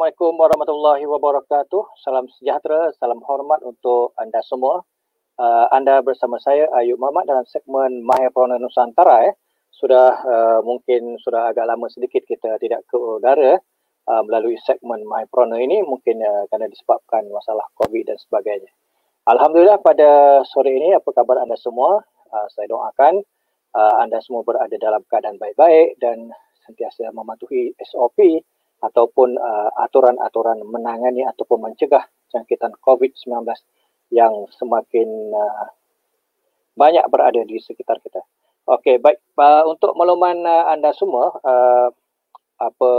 Assalamualaikum warahmatullahi wabarakatuh. Salam sejahtera, salam hormat untuk anda semua. Uh, anda bersama saya Ayub Muhammad dalam segmen Mahir Prona Nusantara. Eh. Sudah uh, mungkin sudah agak lama sedikit kita tidak ke udara uh, melalui segmen Mahir Prona ini mungkin uh, kerana disebabkan masalah COVID dan sebagainya. Alhamdulillah pada sore ini apa khabar anda semua? Uh, saya doakan uh, anda semua berada dalam keadaan baik-baik dan sentiasa mematuhi SOP ataupun uh, aturan-aturan menangani ataupun mencegah jangkitan COVID-19 yang semakin uh, banyak berada di sekitar kita. Okey, baik. Uh, untuk makluman uh, anda semua, uh, apa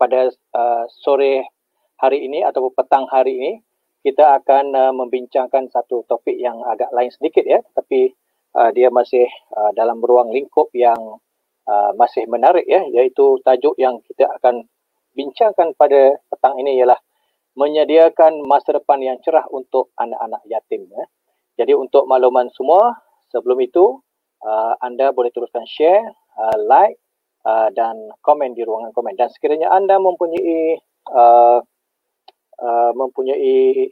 pada uh, sore hari ini ataupun petang hari ini, kita akan uh, membincangkan satu topik yang agak lain sedikit ya, tapi uh, dia masih uh, dalam ruang lingkup yang uh, masih menarik ya, iaitu tajuk yang kita akan bincangkan pada petang ini ialah menyediakan masa depan yang cerah untuk anak-anak yatim. Ya. Jadi untuk makluman semua, sebelum itu uh, anda boleh teruskan share, uh, like uh, dan komen di ruangan komen. Dan sekiranya anda mempunyai uh, uh, mempunyai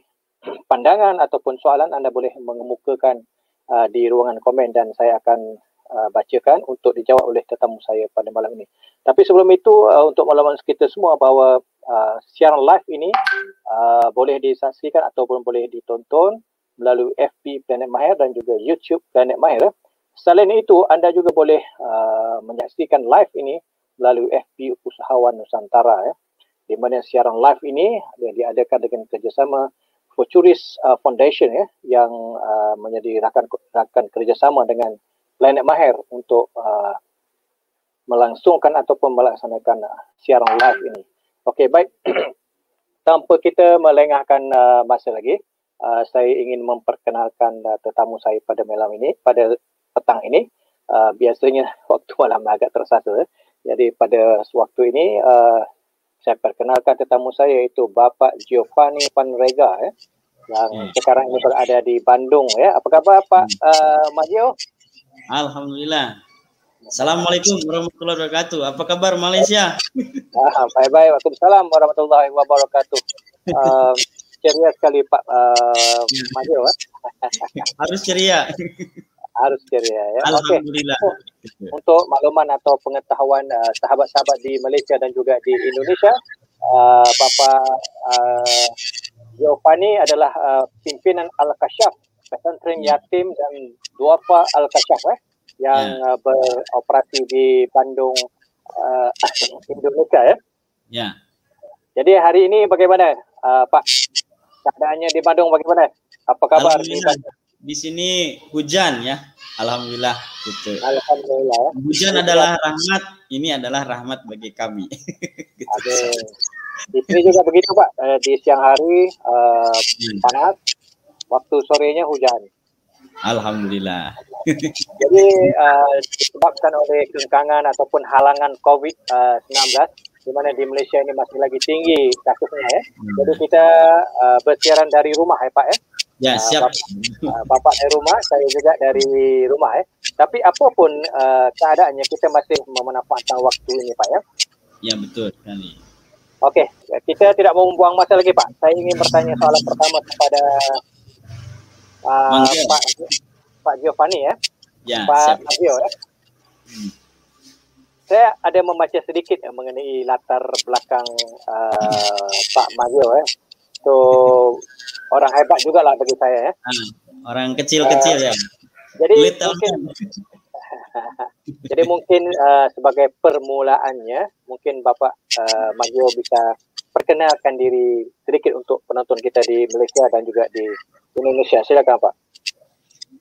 pandangan ataupun soalan, anda boleh mengemukakan uh, di ruangan komen dan saya akan uh, bacakan untuk dijawab oleh tetamu saya pada malam ini. Tapi sebelum itu uh, untuk makluman kita semua bahawa uh, siaran live ini uh, boleh disaksikan ataupun boleh ditonton melalui FB Planet Mahir dan juga YouTube Planet Mahir. Selain itu anda juga boleh uh, menyaksikan live ini melalui FB Usahawan Nusantara ya. Di mana siaran live ini diadakan dengan kerjasama Futurist uh, Foundation ya yang uh, menjadi rakan rakan kerjasama dengan Planet Mahir untuk uh, melangsungkan ataupun melaksanakan uh, siaran live ini. Okey, baik. Tanpa kita melengahkan uh, masa lagi, uh, saya ingin memperkenalkan uh, tetamu saya pada malam ini, pada petang ini. Uh, biasanya waktu malam agak tersasa. Jadi pada waktu ini, uh, saya perkenalkan tetamu saya iaitu Bapak Giovanni Panrega ya, yang hmm. sekarang ini berada di Bandung. Ya. Apa khabar Pak uh, Madio? Alhamdulillah. Assalamualaikum warahmatullahi wabarakatuh. Apa kabar Malaysia? Ah, baik-baik. Waalaikumsalam warahmatullahi wabarakatuh. Uh, ceria sekali Pak uh, Madio. Eh? Harus ceria. Harus ceria. Ya. Alhamdulillah. Okay. Untuk makluman atau pengetahuan uh, sahabat-sahabat di Malaysia dan juga di Indonesia, uh, Bapak uh, Giovanni adalah uh, pimpinan Al-Kashaf pesantren yatim dan duafa Al-Kashaf eh, yang yeah. uh, beroperasi di Bandung uh, Indonesia ya. Ya. Jadi hari ini bagaimana uh, Pak? Keadaannya di Bandung bagaimana? Apa kabar? Di sini hujan ya. Alhamdulillah gitu. Alhamdulillah. Ya. Hujan adalah rahmat. Ini adalah rahmat bagi kami. gitu. Di sini juga begitu Pak. Di siang hari uh, panas, waktu sorenya hujan. Alhamdulillah. Jadi uh, disebabkan oleh kengkangan ataupun halangan COVID-19 uh, di mana di Malaysia ini masih lagi tinggi kasusnya ya. Hmm. Jadi kita uh, bersiaran dari rumah ya Pak ya. Ya uh, siap. Bapak, uh, Bapak dari rumah, saya juga dari rumah ya. Tapi apa pun uh, keadaannya kita masih memanfaatkan waktu ini Pak ya. Ya betul sekali. Okey, kita tidak mau membuang masa lagi Pak. Saya ingin bertanya soalan pertama kepada uh, Pak Pak Giovanni ya. Ya. Pak Mario ya. Hmm. Saya ada membaca sedikit ya, mengenai latar belakang uh, Pak Mario ya. So orang hebat juga lah bagi saya ya. Ah, orang kecil-kecil uh, ya. Jadi Little mungkin jadi mungkin uh, sebagai permulaannya mungkin Bapak uh, Mario bisa perkenalkan diri sedikit untuk penonton kita di Malaysia dan juga di Indonesia. Silakan Pak.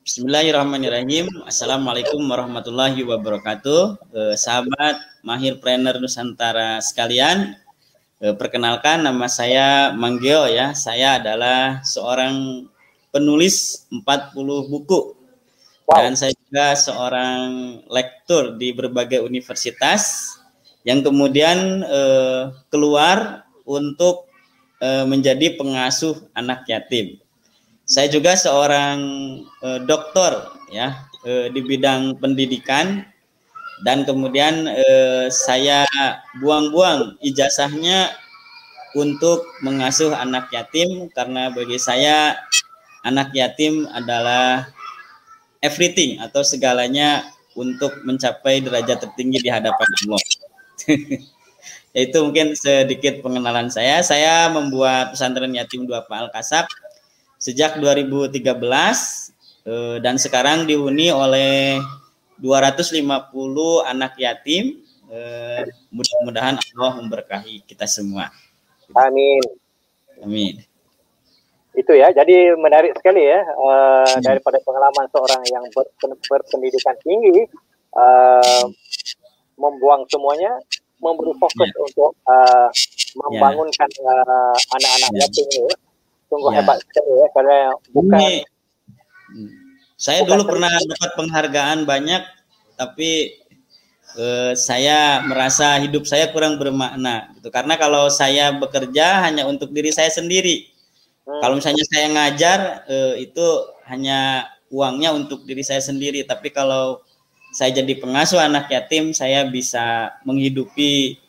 Bismillahirrahmanirrahim. Assalamualaikum warahmatullahi wabarakatuh. Eh, sahabat Mahir Planner Nusantara sekalian, eh, perkenalkan nama saya Manggio ya. Saya adalah seorang penulis 40 buku. Wow. Dan saya juga seorang lektur di berbagai universitas yang kemudian eh, keluar untuk eh, menjadi pengasuh anak yatim. Saya juga seorang uh, doktor ya uh, di bidang pendidikan dan kemudian uh, saya buang-buang ijazahnya untuk mengasuh anak yatim karena bagi saya anak yatim adalah everything atau segalanya untuk mencapai derajat tertinggi di hadapan Allah. Itu mungkin sedikit pengenalan saya. Saya membuat pesantren yatim dua Al Kasab sejak 2013 eh, dan sekarang dihuni oleh 250 anak yatim. Eh, mudah-mudahan Allah memberkahi kita semua. Amin. Amin itu ya jadi menarik sekali ya uh, daripada pengalaman seorang yang ber, berpendidikan tinggi uh, membuang semuanya memberi fokus yeah. untuk uh, membangunkan uh, anak-anak yeah. yatim ini sungguh yeah. hebat sekali ya karena bukan ini, saya bukan dulu pernah dapat penghargaan banyak tapi uh, saya merasa hidup saya kurang bermakna gitu karena kalau saya bekerja hanya untuk diri saya sendiri Hmm. Kalau misalnya saya ngajar eh, itu hanya uangnya untuk diri saya sendiri, tapi kalau saya jadi pengasuh anak yatim, saya bisa menghidupi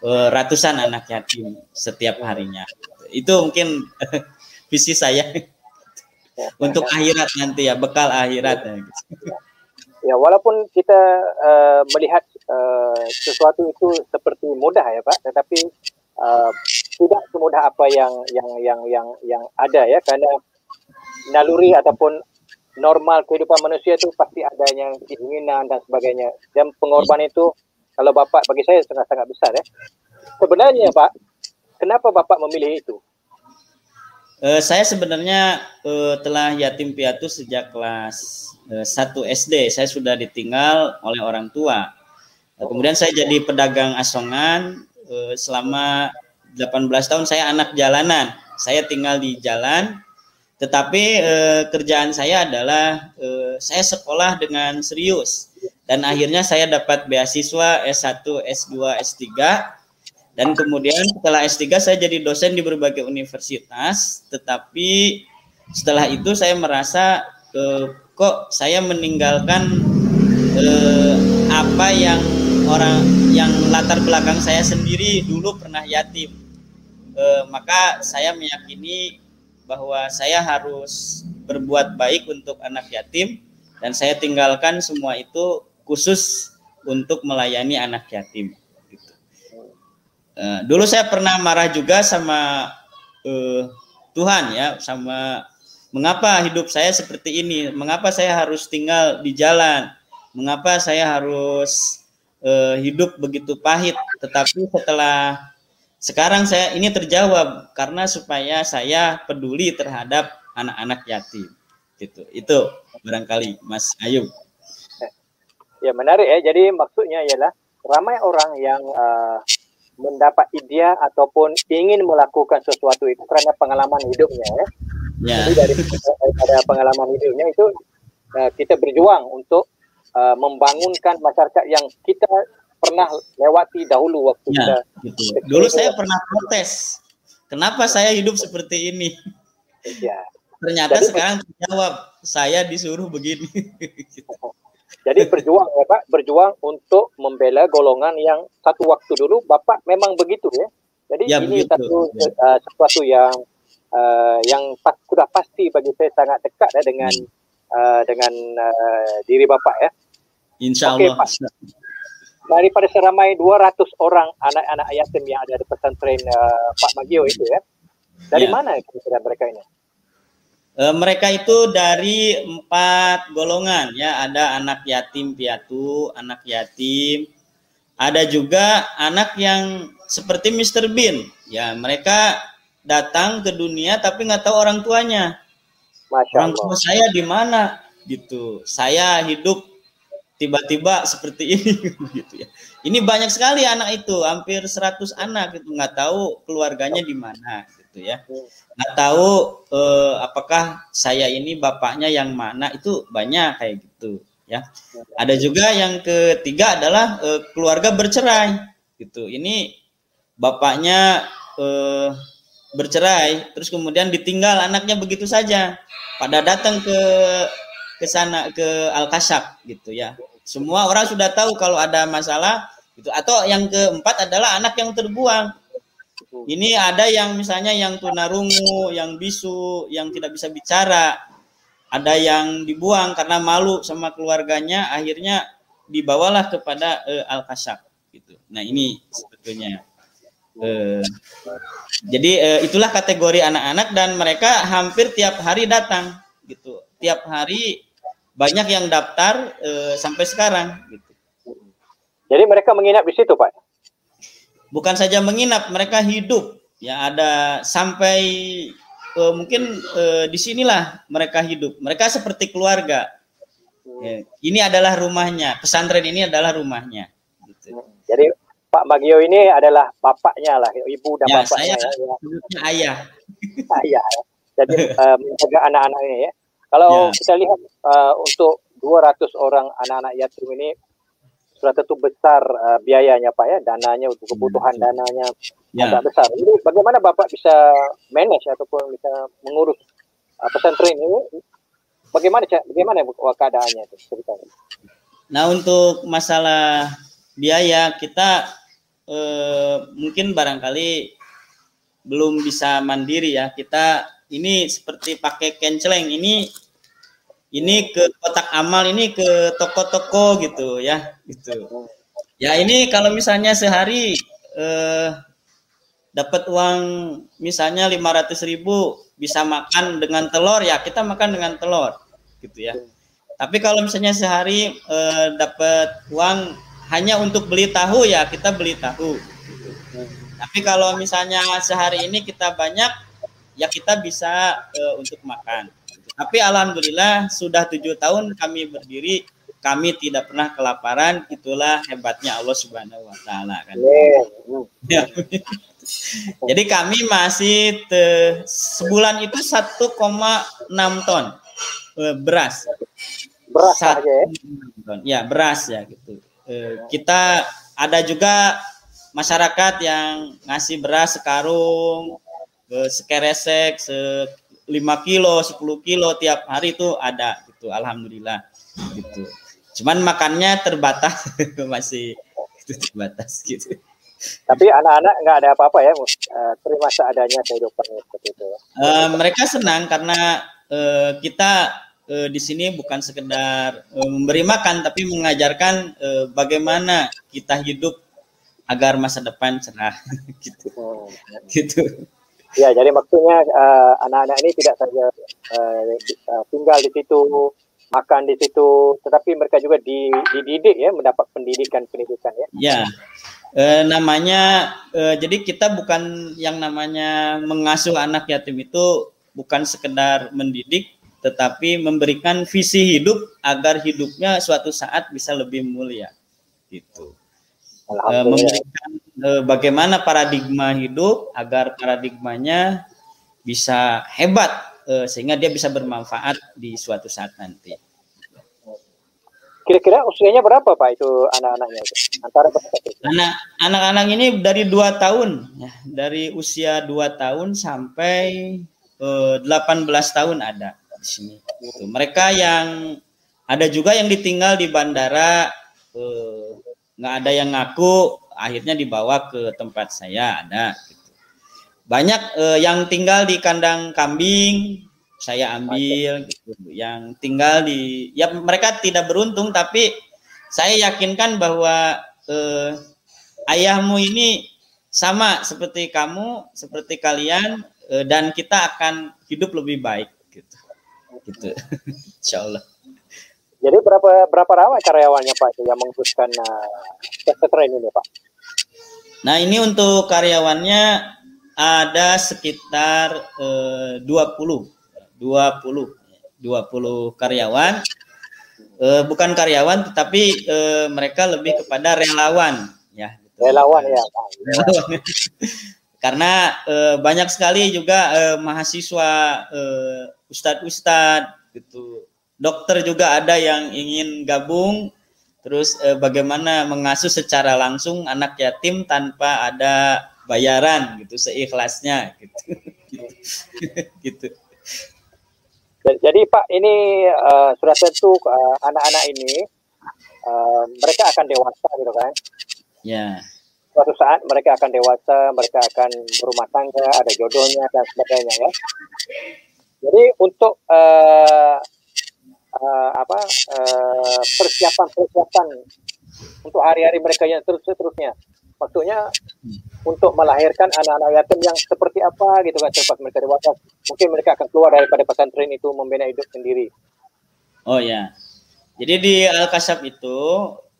eh, ratusan anak yatim setiap harinya. Itu mungkin visi saya. Untuk akhirat nanti ya, bekal akhirat. Ya, ya walaupun kita uh, melihat uh, sesuatu itu seperti mudah ya Pak, tetapi uh, tidak semudah apa yang yang yang yang yang ada ya karena naluri ataupun normal kehidupan manusia itu pasti ada yang keinginan dan sebagainya. Dan pengorbanan itu kalau bapak bagi saya sangat-sangat besar ya. Sebenarnya pak kenapa bapak memilih itu uh, saya sebenarnya uh, telah yatim piatu sejak kelas uh, 1 SD saya sudah ditinggal oleh orang tua. Kemudian saya jadi pedagang asongan uh, selama 18 tahun saya anak jalanan. Saya tinggal di jalan, tetapi eh, kerjaan saya adalah eh, saya sekolah dengan serius. Dan akhirnya saya dapat beasiswa S1, S2, S3 dan kemudian setelah S3 saya jadi dosen di berbagai universitas, tetapi setelah itu saya merasa eh, kok saya meninggalkan eh, apa yang orang yang latar belakang saya sendiri dulu pernah yatim eh, maka saya meyakini bahwa saya harus berbuat baik untuk anak yatim dan saya tinggalkan semua itu khusus untuk melayani anak yatim. Eh, dulu saya pernah marah juga sama eh, Tuhan ya, sama mengapa hidup saya seperti ini, mengapa saya harus tinggal di jalan, mengapa saya harus eh, hidup begitu pahit. Tetapi setelah sekarang saya ini terjawab karena supaya saya peduli terhadap anak-anak yatim. Gitu. Itu barangkali Mas Ayu. Ya menarik ya. Jadi maksudnya ialah ramai orang yang uh, mendapat ide ataupun ingin melakukan sesuatu itu karena pengalaman hidupnya ya. ya. Jadi dari pada pengalaman hidupnya itu uh, kita berjuang untuk uh, membangunkan masyarakat yang kita pernah lewati dahulu waktu ya, kita. Gitu. Dulu saya pernah protes. Kenapa saya hidup seperti ini? Ya. Ternyata Jadi, sekarang terjawab saya disuruh begini. Jadi berjuang ya Pak, berjuang untuk membela golongan yang satu waktu dulu Bapak memang begitu ya. Jadi ya, ini begitu. satu ya. uh, sesuatu yang uh, yang pas, sudah pasti bagi saya sangat dekat ya dengan uh, dengan uh, diri Bapak ya. Insya Allah. Pak daripada seramai 200 orang anak-anak yatim yang ada di pesantren uh, Pak Magio itu ya. Dari ya. mana kira mereka ini? E, mereka itu dari empat golongan ya, ada anak yatim piatu, anak yatim, ada juga anak yang seperti Mr. Bean, ya mereka datang ke dunia tapi nggak tahu orang tuanya. Masya orang tua saya di mana gitu. Saya hidup tiba-tiba seperti ini gitu ya. Ini banyak sekali anak itu, hampir 100 anak itu nggak tahu keluarganya di mana gitu ya. Nggak tahu eh, apakah saya ini bapaknya yang mana itu banyak kayak gitu ya. Ada juga yang ketiga adalah eh, keluarga bercerai gitu. Ini bapaknya eh, bercerai, terus kemudian ditinggal anaknya begitu saja. Pada datang ke ke sana ke Al Kasyaf gitu ya. Semua orang sudah tahu kalau ada masalah gitu. Atau yang keempat adalah anak yang terbuang. Ini ada yang misalnya yang tunarungu, yang bisu, yang tidak bisa bicara. Ada yang dibuang karena malu sama keluarganya, akhirnya dibawalah kepada uh, Al Kasyaf gitu. Nah, ini sebetulnya Uh, jadi uh, itulah kategori anak-anak dan mereka hampir tiap hari datang gitu. Tiap hari banyak yang daftar uh, sampai sekarang gitu. Jadi mereka menginap di situ, Pak. Bukan saja menginap, mereka hidup. Ya ada sampai uh, mungkin uh, di sinilah mereka hidup. Mereka seperti keluarga. Ya, ini adalah rumahnya. Pesantren ini adalah rumahnya. Gitu. Jadi Pak Bagio ini adalah bapaknya lah, ibu dan ya, bapaknya. Saya ya. ayah. ayah. Ya. Jadi uh, menjaga anak-anak ini ya. Kalau ya. kita lihat uh, untuk 200 orang anak-anak yatim ini sudah tentu besar uh, biayanya Pak ya, dananya untuk kebutuhan ya. dananya ya. agak besar. Ini bagaimana Bapak bisa manage ataupun bisa mengurus uh, pesantren ini? Bagaimana bagaimana keadaannya itu ceritanya? Nah, untuk masalah biaya kita eh, mungkin barangkali belum bisa mandiri ya. Kita ini seperti pakai kenceleng ini ini ke kotak amal ini ke toko-toko gitu ya gitu. Ya ini kalau misalnya sehari eh, dapat uang misalnya 500 ribu bisa makan dengan telur ya kita makan dengan telur gitu ya. Tapi kalau misalnya sehari eh, dapat uang hanya untuk beli tahu ya kita beli tahu. Tapi kalau misalnya sehari ini kita banyak ya kita bisa uh, untuk makan. Tapi alhamdulillah sudah tujuh tahun kami berdiri kami tidak pernah kelaparan itulah hebatnya Allah Subhanahu Wa Taala kan. Ya. Jadi kami masih te, sebulan itu 1,6 ton eh, beras. Beras Satu, aja ya? Ton. Ya beras ya gitu. Eh, kita ada juga masyarakat yang ngasih beras sekarung, eh, sekeresek, se 5 kilo, 10 kilo tiap hari itu ada gitu. Alhamdulillah gitu. Cuman makannya terbatas masih itu terbatas gitu. Tapi anak-anak nggak ada apa-apa ya, uh, terima seadanya kehidupannya seperti itu. Uh, mereka senang karena uh, kita e, di sini bukan sekedar e, memberi makan tapi mengajarkan e, bagaimana kita hidup agar masa depan cerah gitu. Oh. gitu. Ya, jadi maksudnya anak-anak ini tidak saja uh, tinggal di situ, makan di situ, tetapi mereka juga dididik ya, mendapat pendidikan pendidikan ya. Ya, e, namanya e, jadi kita bukan yang namanya mengasuh anak yatim itu bukan sekedar mendidik, tetapi memberikan visi hidup agar hidupnya suatu saat bisa lebih mulia. Gitu. E, memberikan bagaimana paradigma hidup agar paradigmanya bisa hebat e, sehingga dia bisa bermanfaat di suatu saat nanti kira-kira usianya berapa pak itu anak-anaknya itu antara anak anak-anak ini dari dua tahun ya dari usia dua tahun sampai eh, 18 tahun ada di sini. Gitu. Mereka yang ada juga yang ditinggal di bandara eh, nggak ada yang ngaku, akhirnya dibawa ke tempat saya ada. Gitu. Banyak eh, yang tinggal di kandang kambing, saya ambil. Gitu. Yang tinggal di, ya mereka tidak beruntung, tapi saya yakinkan bahwa eh, ayahmu ini sama seperti kamu, seperti kalian, eh, dan kita akan hidup lebih baik gitu insya Allah jadi berapa berapa ramai karyawannya Pak yang menguruskan uh, ini Pak nah ini untuk karyawannya ada sekitar eh, 20 20 20 karyawan. Eh, bukan karyawan tetapi eh, mereka lebih kepada relawan. Ya gitu. relawan ya. Relawan. karena eh, banyak sekali juga eh, mahasiswa eh, ustadz-ustadz gitu. Dokter juga ada yang ingin gabung terus eh, bagaimana mengasuh secara langsung anak yatim tanpa ada bayaran gitu seikhlasnya gitu. Gitu. Jadi Pak ini uh, sudah tentu uh, anak-anak ini uh, mereka akan dewasa gitu kan? Ya. Suatu saat mereka akan dewasa mereka akan berumah tangga ada jodohnya dan sebagainya ya. Jadi untuk uh, uh, apa uh, persiapan persiapan untuk hari-hari mereka yang terus terusnya maksudnya untuk melahirkan anak-anak yatim yang seperti apa gitu kan selepas mereka dewasa. Mungkin mereka akan keluar daripada pesantren itu membina hidup sendiri. Oh ya. Jadi di al kasab itu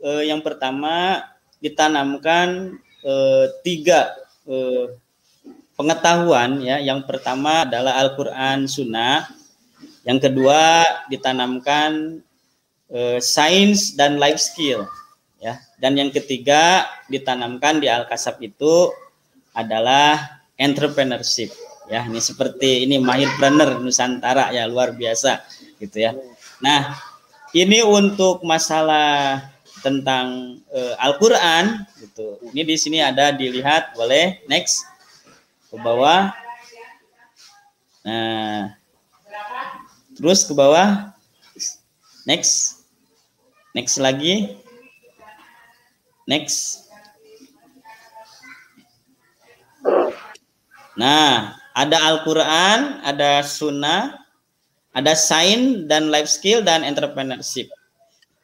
eh, yang pertama ditanamkan eh, tiga eh, pengetahuan ya. Yang pertama adalah Al-Quran Sunnah yang kedua ditanamkan eh, sains dan life skill ya. Dan yang ketiga ditanamkan di Al-Kasab itu adalah entrepreneurship ya. Ini seperti ini mahirpreneur Nusantara ya luar biasa gitu ya. Nah, ini untuk masalah tentang uh, Al-Qur'an gitu. Ini di sini ada dilihat boleh next ke bawah. Nah, terus ke bawah. Next. Next lagi. Next. Nah, ada Al-Quran, ada Sunnah, ada Sains dan Life Skill dan Entrepreneurship.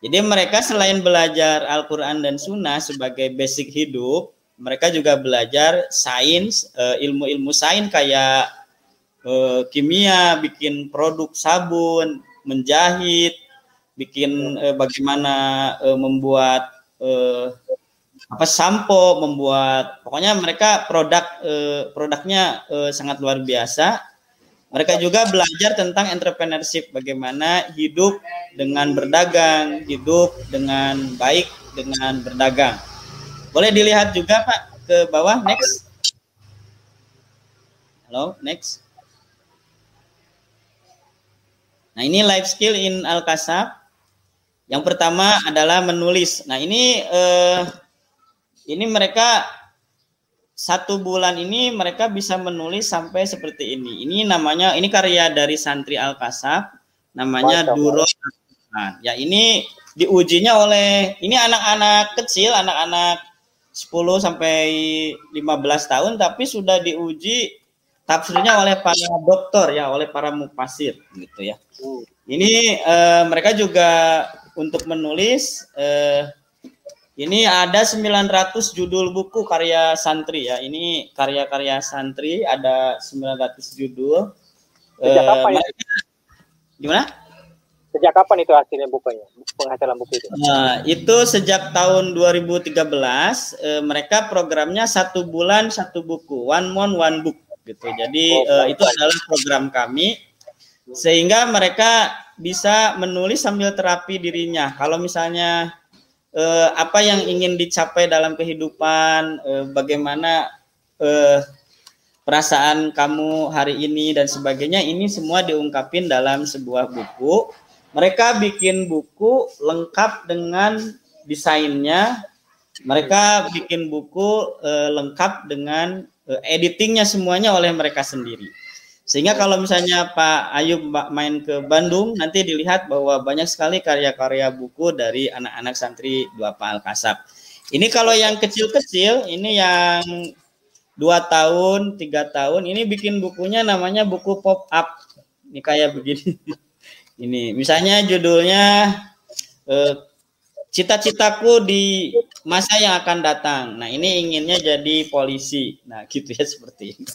Jadi mereka selain belajar Al-Quran dan Sunnah sebagai basic hidup, mereka juga belajar sains, eh, ilmu-ilmu sains kayak eh, kimia, bikin produk sabun, menjahit, bikin eh, bagaimana membuat apa sampo membuat pokoknya mereka produk eh, produknya eh, sangat luar biasa. Mereka juga belajar tentang entrepreneurship bagaimana hidup dengan berdagang hidup dengan baik dengan berdagang. Boleh dilihat juga pak ke bawah next. Halo next nah ini life skill in al kasab yang pertama adalah menulis nah ini eh, ini mereka satu bulan ini mereka bisa menulis sampai seperti ini. Ini namanya ini karya dari santri Al Kasab, namanya Duro. Nah, ya ini diujinya oleh ini anak-anak kecil, anak-anak 10 sampai 15 tahun tapi sudah diuji tafsirnya oleh para dokter ya, oleh para mufasir gitu ya. Ini eh, mereka juga untuk menulis eh, ini ada 900 judul buku karya santri ya. Ini karya-karya santri ada 900 judul. Sejak uh, kapan ya? Gimana? Sejak kapan itu hasilnya bukunya? Penghasilan buku itu? Nah, itu sejak tahun 2013 eh, mereka programnya satu bulan satu buku, one month one book gitu. Jadi eh, itu adalah program kami sehingga mereka bisa menulis sambil terapi dirinya. Kalau misalnya eh, apa yang ingin dicapai dalam kehidupan, eh, bagaimana eh, perasaan kamu hari ini dan sebagainya ini semua diungkapin dalam sebuah buku. Mereka bikin buku lengkap dengan desainnya. Mereka bikin buku lengkap dengan editingnya semuanya oleh mereka sendiri. Sehingga kalau misalnya Pak Ayub main ke Bandung, nanti dilihat bahwa banyak sekali karya-karya buku dari anak-anak santri dua Pak Al-Kasab. Ini kalau yang kecil-kecil, ini yang dua tahun, tiga tahun, ini bikin bukunya namanya buku pop up. Ini kayak begini. ini misalnya judulnya eh, cita-citaku di masa yang akan datang. Nah, ini inginnya jadi polisi. Nah, gitu ya seperti ini.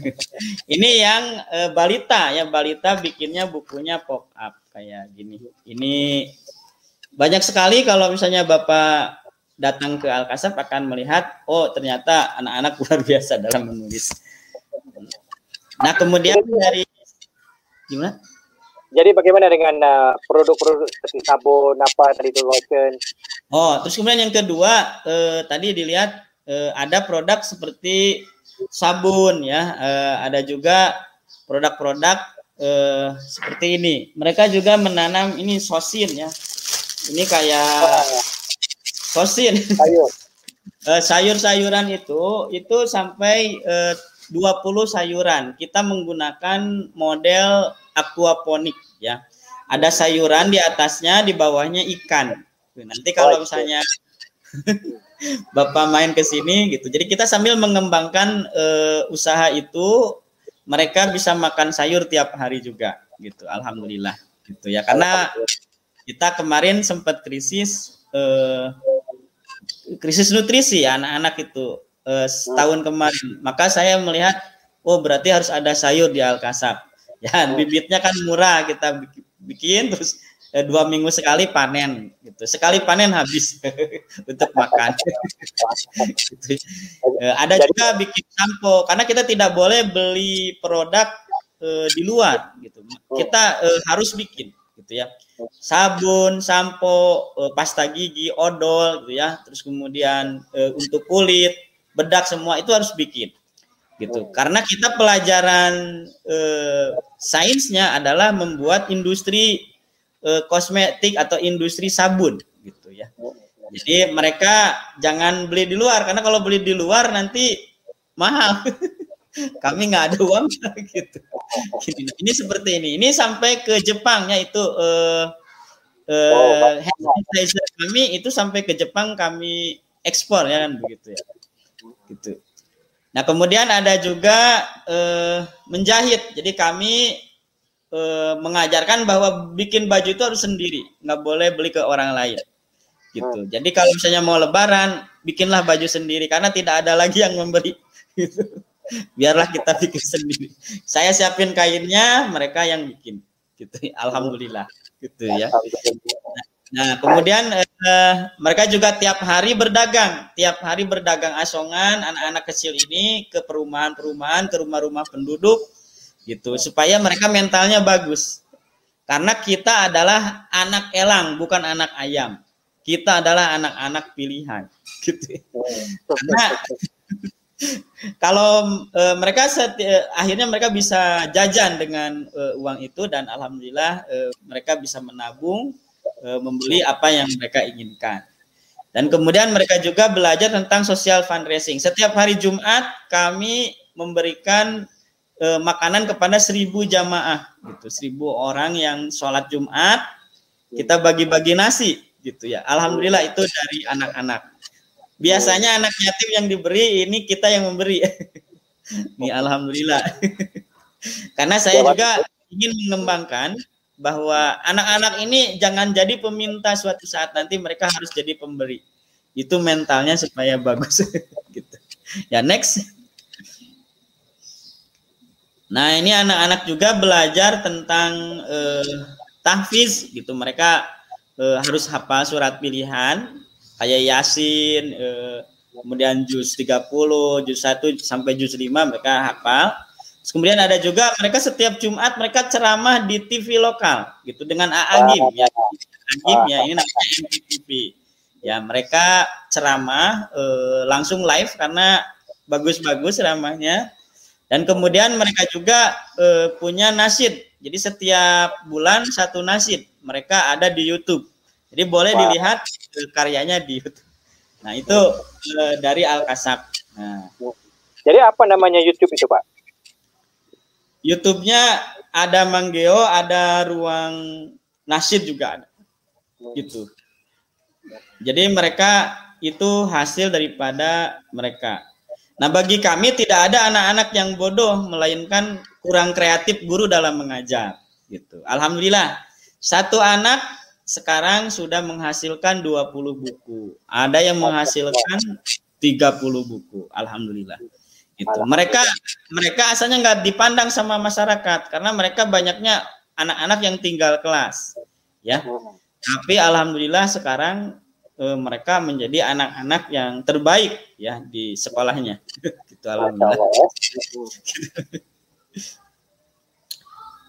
ini yang e, balita ya, balita bikinnya bukunya pop up kayak gini. Ini banyak sekali kalau misalnya Bapak datang ke Alkasab akan melihat oh ternyata anak-anak luar biasa dalam menulis. Nah, kemudian dari gimana? Jadi bagaimana dengan uh, produk-produk uh, seperti sabun apa tadi itu lotion? Oh, terus kemudian yang kedua eh, tadi dilihat eh, ada produk seperti sabun ya, eh, ada juga produk-produk eh, seperti ini. Mereka juga menanam ini sosin ya. Ini kayak sosin. Sayur. uh, sayur-sayuran itu itu sampai uh, 20 sayuran. Kita menggunakan model aquaponik ya. Ada sayuran di atasnya, di bawahnya ikan. Nanti kalau misalnya Bapak main ke sini gitu. Jadi kita sambil mengembangkan uh, usaha itu mereka bisa makan sayur tiap hari juga gitu. Alhamdulillah gitu ya. Karena kita kemarin sempat krisis uh, krisis nutrisi anak-anak itu uh, setahun kemarin. Maka saya melihat oh berarti harus ada sayur di Alkasab. Ya, bibitnya kan murah kita bikin terus eh, dua minggu sekali panen gitu. Sekali panen habis untuk makan. Gitu. eh, ada juga bikin sampo karena kita tidak boleh beli produk eh, di luar gitu. Kita eh, harus bikin gitu ya. Sabun sampo eh, pasta gigi odol gitu ya. Terus kemudian eh, untuk kulit bedak semua itu harus bikin gitu karena kita pelajaran eh, sainsnya adalah membuat industri uh, kosmetik atau industri sabun gitu ya. Jadi mereka jangan beli di luar karena kalau beli di luar nanti mahal. Kami nggak ada uang gitu. Ini seperti ini. Ini sampai ke Jepang ya itu uh, hand sanitizer kami itu sampai ke Jepang kami ekspor ya kan begitu ya. Gitu. Nah kemudian ada juga uh, menjahit. Jadi kami e, mengajarkan bahwa bikin baju itu harus sendiri, nggak boleh beli ke orang lain. Gitu. Hmm. Jadi kalau misalnya mau lebaran, bikinlah baju sendiri karena tidak ada lagi yang memberi. Gitu. Biarlah kita bikin sendiri. Saya siapin kainnya, mereka yang bikin. Gitu. Alhamdulillah. Gitu ya. Nah, kemudian eh, mereka juga tiap hari berdagang, tiap hari berdagang asongan anak-anak kecil ini ke perumahan-perumahan, ke rumah-rumah penduduk gitu. Supaya mereka mentalnya bagus. Karena kita adalah anak elang bukan anak ayam. Kita adalah anak-anak pilihan gitu. Karena kalau e, mereka seti, akhirnya mereka bisa jajan dengan e, uang itu dan alhamdulillah e, mereka bisa menabung e, membeli apa yang mereka inginkan. Dan kemudian mereka juga belajar tentang social fundraising. Setiap hari Jumat kami memberikan eh, makanan kepada seribu jamaah gitu. Seribu orang yang sholat Jumat kita bagi-bagi nasi gitu ya. Alhamdulillah itu dari anak-anak. Biasanya anak yatim yang diberi ini kita yang memberi. Ini Alhamdulillah. Karena saya juga ingin mengembangkan bahwa anak-anak ini jangan jadi peminta suatu saat nanti mereka harus jadi pemberi. Itu mentalnya supaya bagus. Gitu. Ya next. Nah, ini anak-anak juga belajar tentang eh, tahfiz. Gitu. Mereka eh, harus hafal surat pilihan. Kayak Yasin, eh, kemudian juz 30, juz 1 sampai juz 5 mereka hafal. Terus kemudian ada juga mereka setiap Jumat mereka ceramah di TV lokal gitu dengan Aagim ya. Aagim ya, ini namanya MPTV. Ya, mereka ceramah eh, langsung live karena bagus-bagus ceramahnya dan kemudian mereka juga uh, punya nasid. Jadi setiap bulan satu nasid. Mereka ada di YouTube. Jadi boleh Wah. dilihat uh, karyanya di YouTube. Nah itu uh, dari Al Kasab. Nah. Jadi apa namanya YouTube itu Pak? YouTube-nya ada Manggeo, ada ruang nasid juga ada. Gitu. Jadi mereka itu hasil daripada mereka. Nah, bagi kami tidak ada anak-anak yang bodoh melainkan kurang kreatif guru dalam mengajar gitu. Alhamdulillah, satu anak sekarang sudah menghasilkan 20 buku. Ada yang menghasilkan 30 buku. Alhamdulillah. Itu. Mereka mereka asalnya nggak dipandang sama masyarakat karena mereka banyaknya anak-anak yang tinggal kelas. Ya. Tapi alhamdulillah sekarang e, mereka menjadi anak-anak yang terbaik ya di sekolahnya. gitu alhamdulillah.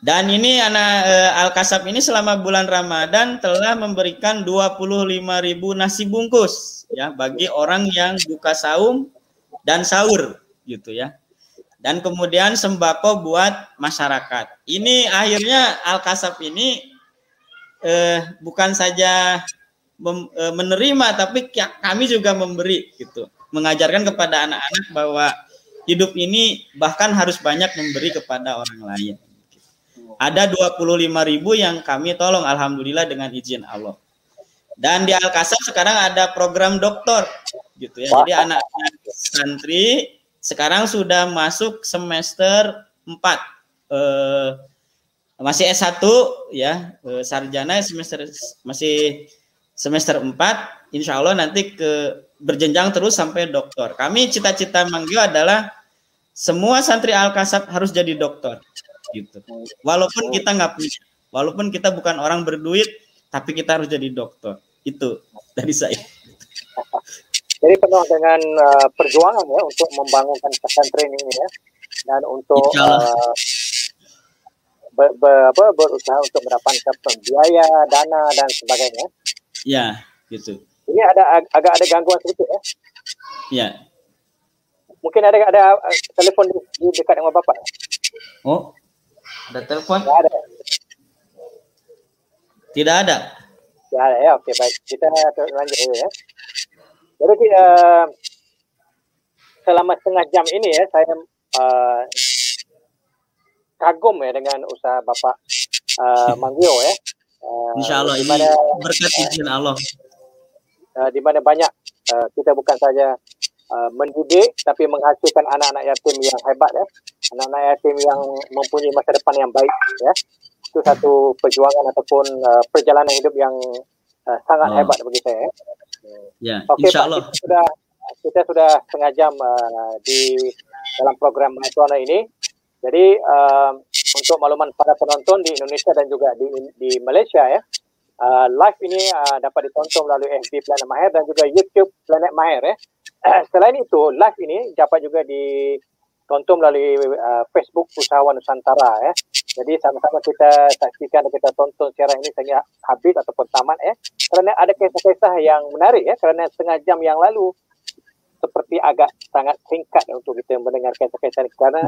Dan ini anak e, Al-Kasab ini selama bulan Ramadan telah memberikan 25.000 nasi bungkus ya bagi orang yang buka saum dan sahur gitu ya. Dan kemudian sembako buat masyarakat. Ini akhirnya Al-Kasab ini eh, bukan saja eh, menerima tapi kami juga memberi gitu mengajarkan kepada anak-anak bahwa hidup ini bahkan harus banyak memberi kepada orang lain. Ada 25 ribu yang kami tolong Alhamdulillah dengan izin Allah. Dan di Alkasab sekarang ada program doktor gitu ya. Jadi anak-anak santri sekarang sudah masuk semester 4 eh, masih S1 ya, eh, sarjana semester masih semester 4 insya Allah nanti ke berjenjang terus sampai dokter. Kami cita-cita Manggio adalah semua santri Al-Kasab harus jadi dokter. Gitu. Walaupun kita nggak punya, walaupun kita bukan orang berduit, tapi kita harus jadi dokter. Itu dari saya. Jadi penuh dengan uh, perjuangan ya untuk membangunkan pesantren ini ya, dan untuk uh, ber, ber, ber, berusaha untuk mendapatkan biaya, dana dan sebagainya. Ya, gitu. Ini ada agak ada gangguan sedikit ya. Iya. Mungkin ada ada uh, telepon di, di dekat dengan Bapak. Oh. Ada telepon? Tidak ada. Tidak ada. Tidak ada ya. Oke, baik. Kita lanjut dulu ya. Jadi uh, selama setengah jam ini ya saya uh, kagum ya dengan usaha Bapak uh, Manggio ya. Uh, Insya Allah ini berkat izin Allah uh, di mana banyak uh, kita bukan saja uh, mendidik tapi menghasilkan anak-anak yatim yang hebat ya anak-anak yatim yang mempunyai masa depan yang baik ya itu satu perjuangan ataupun uh, perjalanan hidup yang uh, sangat oh. hebat bagi saya ya okay, insyaallah kita sudah kita sudah setengah jam uh, di dalam program Mahatona ini jadi uh, untuk makluman para penonton di Indonesia dan juga di di Malaysia ya uh, live ini uh, dapat ditonton melalui FB Planet Mahir dan juga YouTube Planet Mahir ya. Selain itu, live ini dapat juga ditonton melalui uh, Facebook Usahawan Nusantara ya. Jadi sama-sama kita saksikan dan kita tonton siaran ini sehingga habis ataupun tamat ya. Kerana ada kisah-kisah yang menarik ya. Kerana setengah jam yang lalu seperti agak sangat singkat untuk kita mendengar kisah-kisah ini. Kerana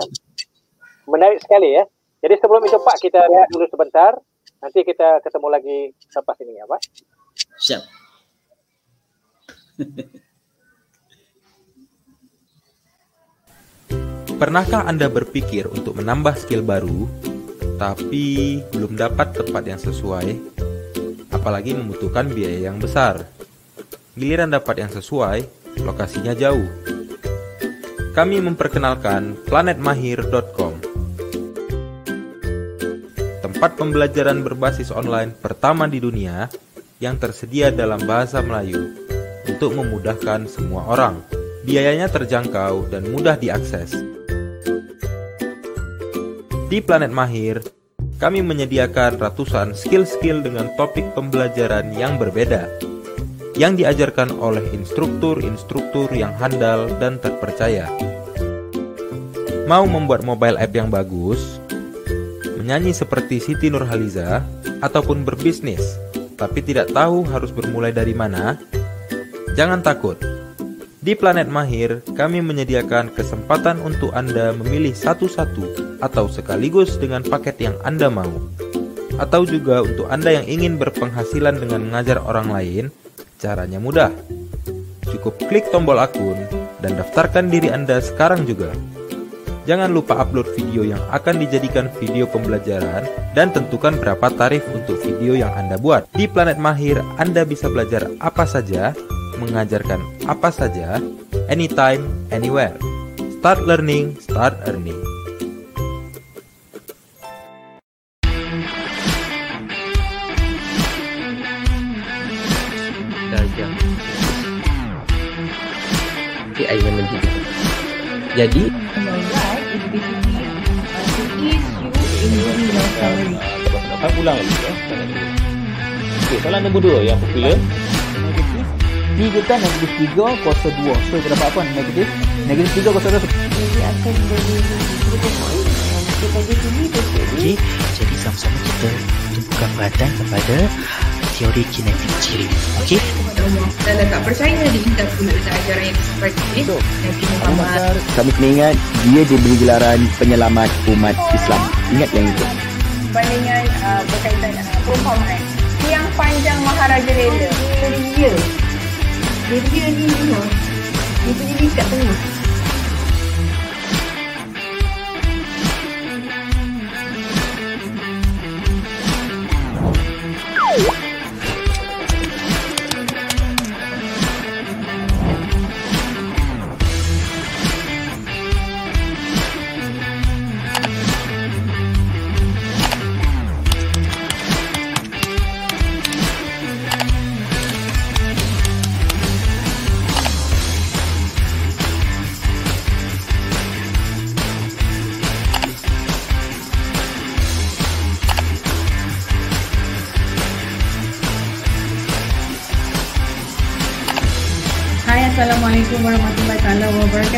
menarik sekali ya. Jadi sebelum itu Pak kita lihat dulu sebentar Nanti kita ketemu lagi selepas ini ya Pak. Siap. Pernahkah Anda berpikir untuk menambah skill baru, tapi belum dapat tempat yang sesuai, apalagi membutuhkan biaya yang besar? Giliran dapat yang sesuai, lokasinya jauh. Kami memperkenalkan planetmahir.com tempat pembelajaran berbasis online pertama di dunia yang tersedia dalam bahasa Melayu untuk memudahkan semua orang. Biayanya terjangkau dan mudah diakses. Di Planet Mahir, kami menyediakan ratusan skill-skill dengan topik pembelajaran yang berbeda yang diajarkan oleh instruktur-instruktur yang handal dan terpercaya. Mau membuat mobile app yang bagus? menyanyi seperti Siti Nurhaliza, ataupun berbisnis, tapi tidak tahu harus bermulai dari mana? Jangan takut. Di Planet Mahir, kami menyediakan kesempatan untuk Anda memilih satu-satu atau sekaligus dengan paket yang Anda mau. Atau juga untuk Anda yang ingin berpenghasilan dengan mengajar orang lain, caranya mudah. Cukup klik tombol akun dan daftarkan diri Anda sekarang juga. Jangan lupa upload video yang akan dijadikan video pembelajaran dan tentukan berapa tarif untuk video yang Anda buat. Di Planet Mahir, Anda bisa belajar apa saja, mengajarkan apa saja, anytime, anywhere. Start learning, start earning. Jadi Dapat pulang lagi ya. Okey, soalan nombor dua yang popular. Negatif. Tiga kan negatif tiga kuasa dua. So, kita dapat apa? Negatif. Negatif tiga kuasa dua. Jadi akan jadi? Kita jadi Okey, jadi sama-sama kita tumpukan perhatian kepada teori kinetik ciri. Okey? Dan tak percaya di kita pun ada ajaran yang seperti ini. Nabi Muhammad. Kami kena ingat dia diberi gelaran penyelamat umat Islam. Ingat yang itu. Bandingan uh, berkaitan uh, perumpamaan. Tiang panjang Maharaja Lela. dia. Dia dia ni ni lah. Dia punya ni kat tengah.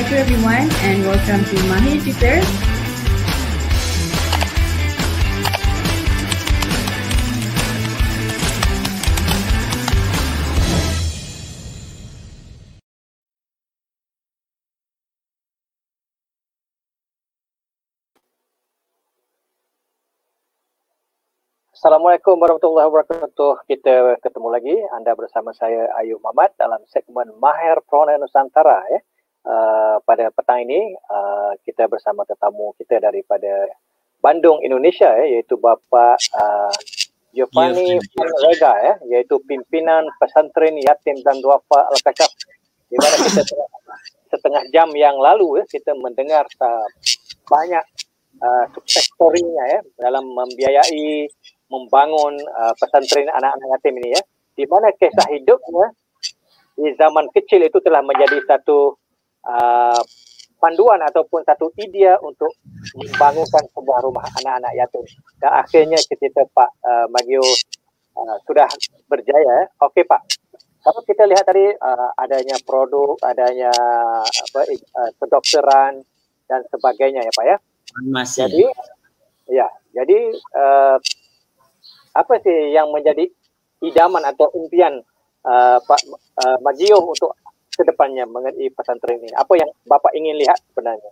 Wabarakatuh everyone and welcome to Mahir. Assalamualaikum warahmatullahi wabarakatuh. Kita ketemu lagi. Anda bersama saya Ayub Muhammad dalam segmen Mahir Prona Nusantara ya. Uh, pada petang ini uh, kita bersama tetamu kita daripada Bandung Indonesia ya iaitu Bapa uh, Giovanni Rega ya iaitu pimpinan pesantren yatim dan duafa Al-Kashaf. Di mana kita setengah jam yang lalu ya kita mendengar uh, banyak uh, sukses story-nya ya dalam membiayai membangun uh, pesantren anak-anak yatim ini ya di mana kisah hidupnya di zaman kecil itu telah menjadi satu uh, panduan ataupun satu idea untuk membangunkan sebuah rumah anak-anak yatim. Dan akhirnya ketika Pak uh, Magio uh, sudah berjaya okey Pak. Kalau kita lihat tadi uh, adanya produk adanya apa uh, kedokteran dan sebagainya ya Pak ya. Masih. jadi ya jadi uh, apa sih yang menjadi idaman atau impian uh, Pak uh, Magio untuk ke depannya mengenai pesantren ini? Apa yang Bapak ingin lihat sebenarnya?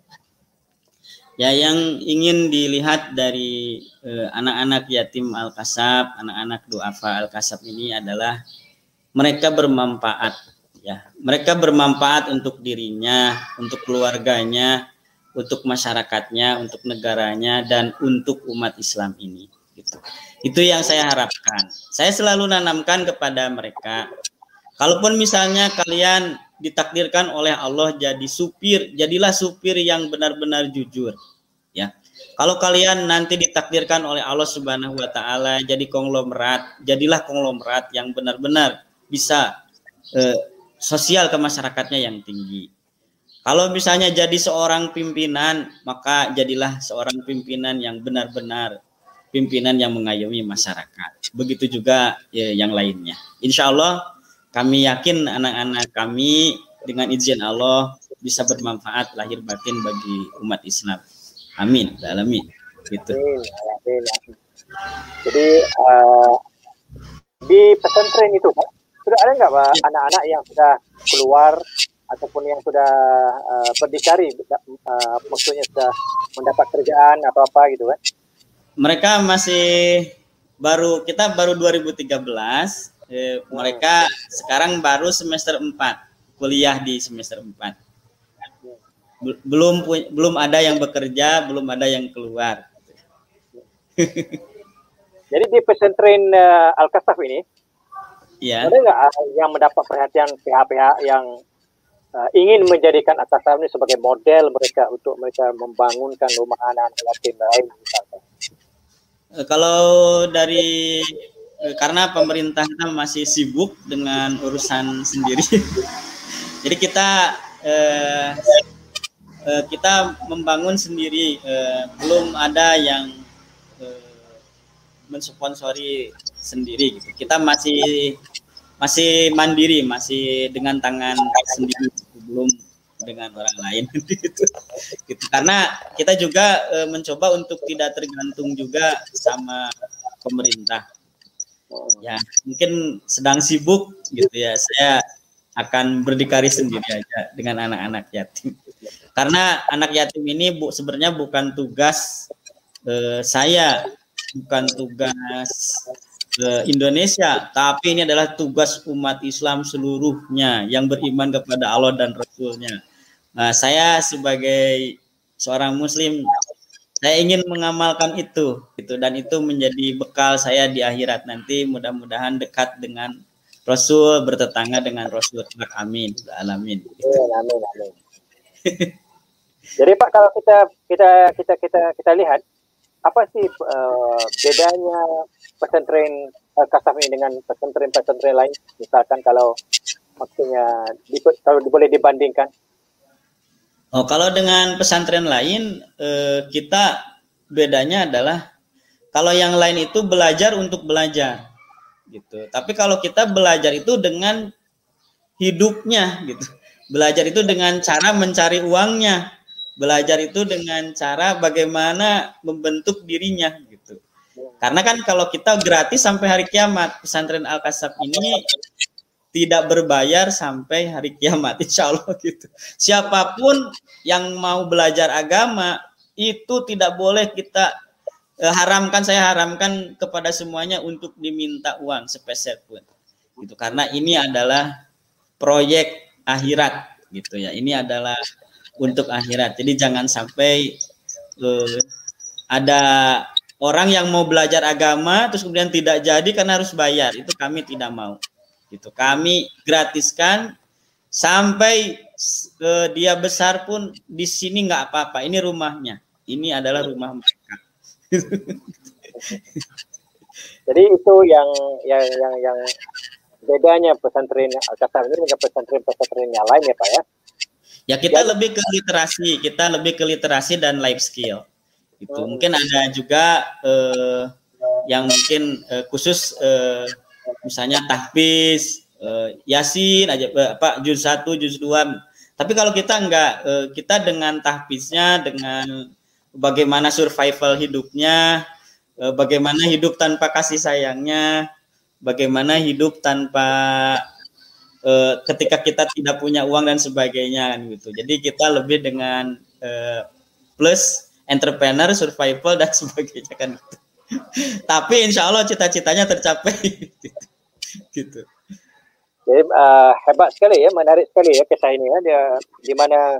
Ya, yang ingin dilihat dari eh, anak-anak yatim Al-Kasab, anak-anak duafa Al-Kasab ini adalah mereka bermanfaat ya. Mereka bermanfaat untuk dirinya, untuk keluarganya, untuk masyarakatnya, untuk negaranya dan untuk umat Islam ini gitu. Itu yang saya harapkan. Saya selalu nanamkan kepada mereka. Kalaupun misalnya kalian ditakdirkan oleh Allah jadi supir, jadilah supir yang benar-benar jujur. Ya. Kalau kalian nanti ditakdirkan oleh Allah Subhanahu wa taala jadi konglomerat, jadilah konglomerat yang benar-benar bisa eh, sosial ke masyarakatnya yang tinggi. Kalau misalnya jadi seorang pimpinan, maka jadilah seorang pimpinan yang benar-benar pimpinan yang mengayomi masyarakat. Begitu juga ya, yang lainnya. Insya Allah kami yakin anak-anak kami dengan izin Allah bisa bermanfaat lahir batin bagi umat Islam. Amin. Alamin. Gitu. Amin. Jadi uh, di pesantren itu Pak, sudah ada nggak Pak anak-anak yang sudah keluar ataupun yang sudah uh, berdikari, uh, maksudnya sudah mendapat kerjaan atau apa gitu kan? mereka masih baru kita baru 2013 eh, mereka sekarang baru semester 4 kuliah di semester 4 belum belum ada yang bekerja belum ada yang keluar. Jadi di pesantren uh, Al Kasaf ini ya. ada nggak uh, yang mendapat perhatian pihak-pihak yang uh, ingin menjadikan Al Kasaf ini sebagai model mereka untuk mereka membangunkan rumah anak-anak yatim lain misalnya kalau dari karena pemerintah kita masih sibuk dengan urusan sendiri, jadi kita eh, eh, kita membangun sendiri, eh, belum ada yang eh, mensponsori sendiri. Gitu. Kita masih masih mandiri, masih dengan tangan sendiri, belum dengan orang lain gitu. gitu. Karena kita juga e, mencoba untuk tidak tergantung juga sama pemerintah. Ya, mungkin sedang sibuk gitu ya. Saya akan berdikari sendiri aja dengan anak-anak yatim. Karena anak yatim ini bu, sebenarnya bukan tugas e, saya, bukan tugas uh, Indonesia, tapi ini adalah tugas umat Islam seluruhnya yang beriman kepada Allah dan Rasulnya. Nah, saya sebagai seorang Muslim, saya ingin mengamalkan itu, itu dan itu menjadi bekal saya di akhirat nanti. Mudah-mudahan dekat dengan Rasul bertetangga dengan Rasul. Amin. Alamin. Amin. Amin. Jadi Pak kalau kita kita kita kita kita lihat apa sih uh, bedanya pesantren uh, kasaf ini dengan pesantren-pesantren lain? Misalkan kalau maksudnya di, kalau boleh dibandingkan. Oh, kalau dengan pesantren lain uh, kita bedanya adalah kalau yang lain itu belajar untuk belajar gitu. Tapi kalau kita belajar itu dengan hidupnya gitu. Belajar itu dengan cara mencari uangnya. Belajar itu dengan cara bagaimana membentuk dirinya gitu. Karena kan kalau kita gratis sampai hari kiamat, pesantren Al-Kasab ini tidak berbayar sampai hari kiamat, insya Allah gitu. Siapa pun yang mau belajar agama itu tidak boleh kita eh, haramkan, saya haramkan kepada semuanya untuk diminta uang sepeser pun. Gitu. Karena ini adalah proyek akhirat gitu ya. Ini adalah untuk akhirat. Jadi jangan sampai uh, ada orang yang mau belajar agama terus kemudian tidak jadi karena harus bayar. Itu kami tidak mau. Gitu. Kami gratiskan sampai uh, dia besar pun di sini nggak apa-apa. Ini rumahnya. Ini adalah rumah mereka. Jadi itu yang yang yang yang bedanya pesantren Al-Kasar ini dengan pesantren-pesantren yang lain ya Pak ya? Ya kita ya. lebih ke literasi, kita lebih ke literasi dan life skill. Itu hmm. mungkin ada juga eh, yang mungkin eh, khusus eh, misalnya tahfiz, eh, yasin aja eh, apa juz 1, juz 2. Tapi kalau kita enggak eh, kita dengan tahfiznya dengan bagaimana survival hidupnya, eh, bagaimana hidup tanpa kasih sayangnya, bagaimana hidup tanpa uh, ketika kita tidak punya uang dan sebagainya kan gitu. Jadi kita lebih dengan uh, plus entrepreneur, survival dan sebagainya kan gitu. Tapi insya Allah cita-citanya tercapai gitu. Jadi uh, hebat sekali ya, menarik sekali ya kisah ini ya, dia di mana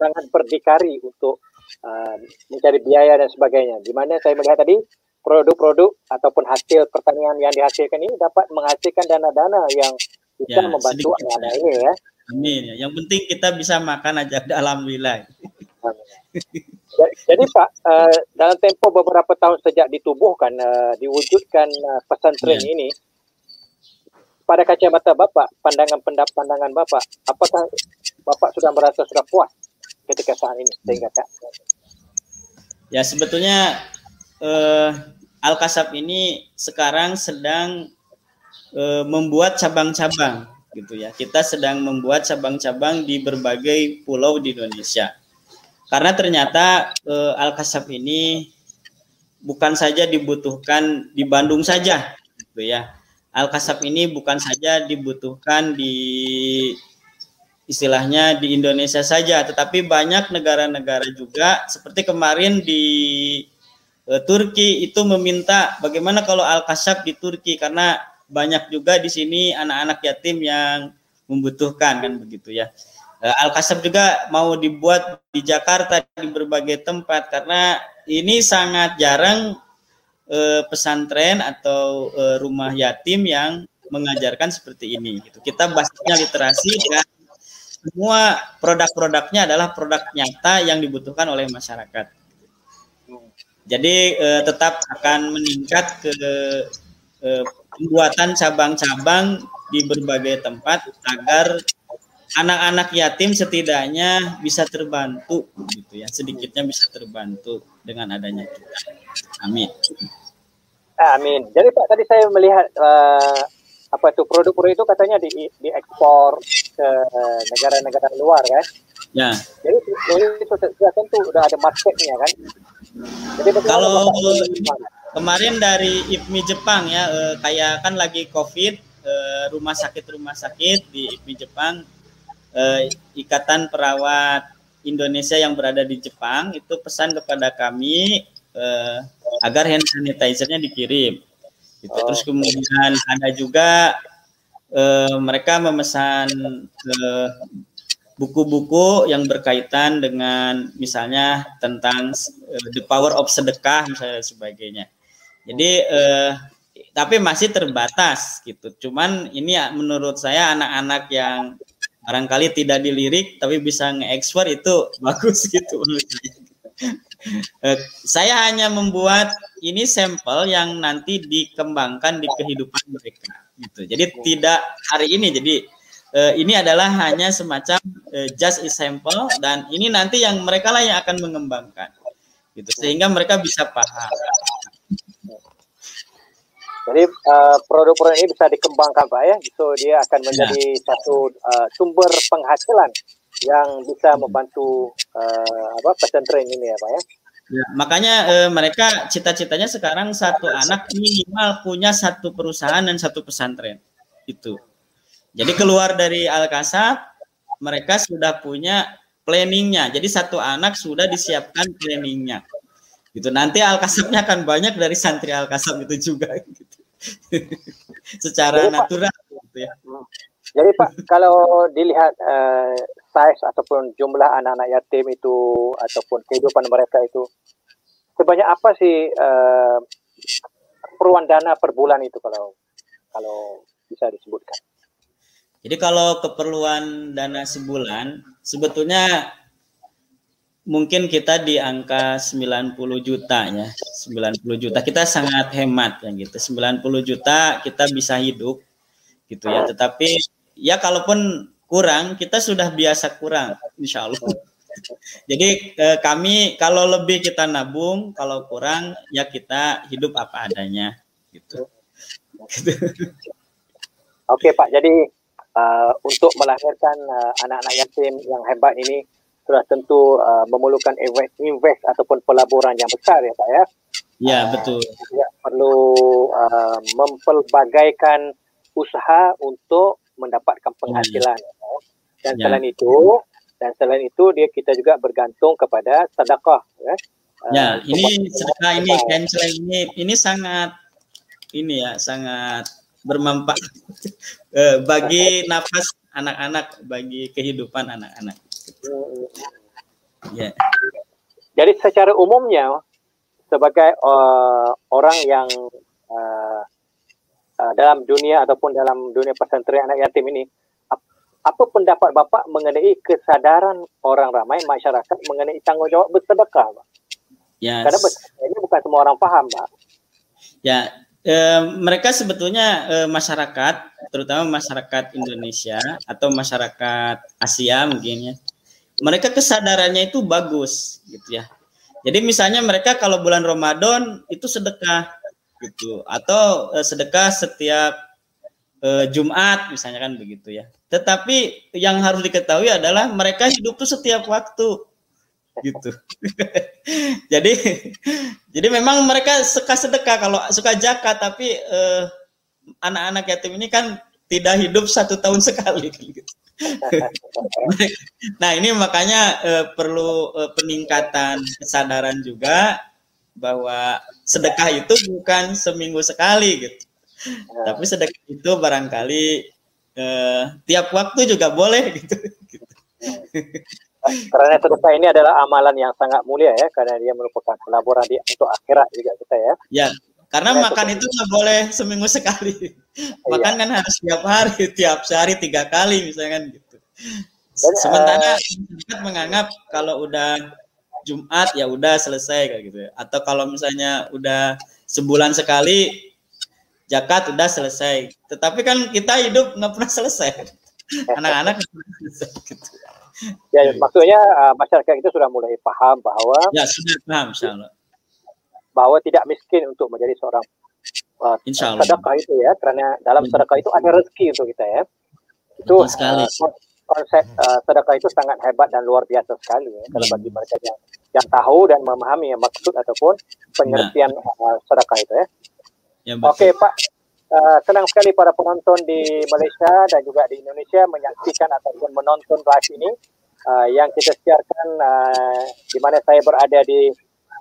sangat berdikari untuk uh, mencari biaya dan sebagainya. Di mana saya melihat tadi produk-produk ataupun hasil pertanian yang dihasilkan ini dapat menghasilkan dana-dana yang bisa ya, membantu anak-anak ini ya. Amin ya. Yang penting kita bisa makan aja alhamdulillah. Jadi Pak, uh, dalam tempo beberapa tahun sejak ditubuhkan, uh, diwujudkan uh, pesantren ya. ini, pada kacamata Bapak, pandangan pendapat pandangan Bapak, apakah Bapak sudah merasa sudah puas ketika saat ini sehingga Kak? Ya sebetulnya uh, Al-Kasab ini sekarang sedang uh, membuat cabang-cabang gitu ya. Kita sedang membuat cabang-cabang di berbagai pulau di Indonesia. Karena ternyata uh, Al-Kasab ini bukan saja dibutuhkan di Bandung saja gitu ya. Al-Kasab ini bukan saja dibutuhkan di istilahnya di Indonesia saja, tetapi banyak negara-negara juga seperti kemarin di uh, Turki itu meminta bagaimana kalau al kasab di Turki karena banyak juga di sini anak-anak yatim yang membutuhkan kan begitu ya. Eh, al kasab juga mau dibuat di Jakarta di berbagai tempat karena ini sangat jarang uh, pesantren atau uh, rumah yatim yang mengajarkan seperti ini gitu. Kita basisnya literasi dan semua produk-produknya adalah produk nyata yang dibutuhkan oleh masyarakat. Jadi eh, tetap akan meningkat ke eh, pembuatan cabang-cabang di berbagai tempat agar anak-anak yatim setidaknya bisa terbantu gitu ya sedikitnya bisa terbantu dengan adanya kita. Amin. Amin. Jadi Pak tadi saya melihat uh, apa itu produk-produk itu katanya di diekspor ke negara-negara luar kan? Ya. Jadi ini sudah tentu udah ada marketnya kan? Jadi kalau kemarin dari IPMI Jepang ya, eh, kayak kan lagi COVID, eh, rumah sakit rumah sakit di IPMI Jepang, eh, Ikatan Perawat Indonesia yang berada di Jepang itu pesan kepada kami eh, agar hand sanitizer-nya dikirim. Gitu. Terus kemudian ada juga eh, mereka memesan eh, buku-buku yang berkaitan dengan misalnya tentang uh, the power of sedekah misalnya sebagainya. Jadi eh, tapi masih terbatas gitu. Cuman ini ya menurut saya anak-anak yang barangkali tidak dilirik tapi bisa nge-export itu bagus gitu eh, saya hanya membuat ini sampel yang nanti dikembangkan di kehidupan mereka gitu. Jadi tidak hari ini jadi uh, ini adalah hanya semacam uh, just example dan ini nanti yang mereka lah yang akan mengembangkan gitu sehingga mereka bisa paham. Jadi uh, produk-produk ini bisa dikembangkan Pak ya, so dia akan menjadi ya. satu uh, sumber penghasilan yang bisa membantu uh, apa pesantren ini ya Pak ya. Ya, makanya eh, mereka cita-citanya sekarang satu anak minimal punya satu perusahaan dan satu pesantren itu. Jadi keluar dari Al-Kasab, mereka sudah punya planningnya. Jadi satu anak sudah disiapkan planningnya. Gitu. Nanti Al-Kasabnya akan banyak dari santri Al-Kasab itu juga. Gitu. Secara Jadi, natural. Pak, gitu ya. Jadi Pak, kalau dilihat uh, size ataupun jumlah anak-anak yatim itu ataupun kehidupan mereka itu, sebanyak apa sih uh, peruan dana per bulan itu kalau kalau bisa disebutkan? Jadi kalau keperluan dana sebulan sebetulnya mungkin kita di angka 90 juta ya. 90 juta kita sangat hemat ya gitu. 90 juta kita bisa hidup gitu ya. Tetapi ya kalaupun kurang kita sudah biasa kurang insya Allah. Jadi eh, kami kalau lebih kita nabung, kalau kurang ya kita hidup apa adanya gitu. Oke Pak, jadi uh, untuk melahirkan uh, anak-anak yatim yang hebat ini sudah tentu uh, memerlukan invest, invest ataupun pelaburan yang besar ya Pak ya. Ya uh, betul. Ya, perlu uh, mempelbagaikan usaha untuk mendapatkan penghasilan. Hmm. Ya. Dan ya. selain itu, dan selain itu dia kita juga bergantung kepada sedekah. Ya, ya uh, ini sedekah ini cancel ini ini sangat ini ya sangat bermanfaat eh, bagi nafas anak-anak, bagi kehidupan anak-anak. Ya. Jadi secara umumnya sebagai uh, orang yang uh, uh, dalam dunia ataupun dalam dunia pesantren anak yatim ini, apa pendapat Bapak mengenai kesadaran orang ramai masyarakat mengenai tanggungjawab bersedekah, Pak? Ya. Karena ini bukan semua orang paham, Pak. Ya, mereka sebetulnya masyarakat, terutama masyarakat Indonesia atau masyarakat Asia mungkin ya, mereka kesadarannya itu bagus gitu ya. Jadi misalnya mereka kalau bulan Ramadan itu sedekah gitu atau e, sedekah setiap e, Jumat misalnya kan begitu ya. Tetapi yang harus diketahui adalah mereka hidup tuh setiap waktu gitu. jadi jadi memang mereka suka sedekah kalau suka zakat tapi eh, anak-anak yatim ini kan tidak hidup satu tahun sekali gitu. nah ini makanya eh, perlu eh, peningkatan kesadaran juga bahwa sedekah itu bukan seminggu sekali gitu. Tapi sedekah itu barangkali eh, tiap waktu juga boleh gitu. gitu. Karena sedekah ini adalah amalan yang sangat mulia ya, karena dia merupakan pelaburan di untuk akhirat juga kita ya. Ya, karena karena makan itu nggak boleh seminggu sekali. Iya. makan kan harus tiap hari, tiap sehari tiga kali misalkan gitu. Dan, Sementara uh, menganggap kalau udah Jumat ya udah selesai kayak gitu. Ya. Atau kalau misalnya udah sebulan sekali zakat udah selesai. Tetapi kan kita hidup nggak pernah selesai. Anak-anak pernah selesai gitu. Ya, maksudnya uh, masyarakat itu sudah mulai paham bahwa ya sudah paham, insyaallah. Bahwa tidak miskin untuk menjadi seorang uh, sedekah itu ya, karena dalam sedekah itu ada rezeki untuk kita ya. Itu sekali. Uh, konsep uh, sedekah itu sangat hebat dan luar biasa sekali ya, kalau bagi hmm. mereka yang yang tahu dan memahami ya, maksud ataupun pengertian nah. uh, sedekah itu ya. ya Oke Pak, Uh, senang sekali para penonton di Malaysia dan juga di Indonesia menyaksikan ataupun menonton live ini uh, yang kita siarkan uh, di mana saya berada di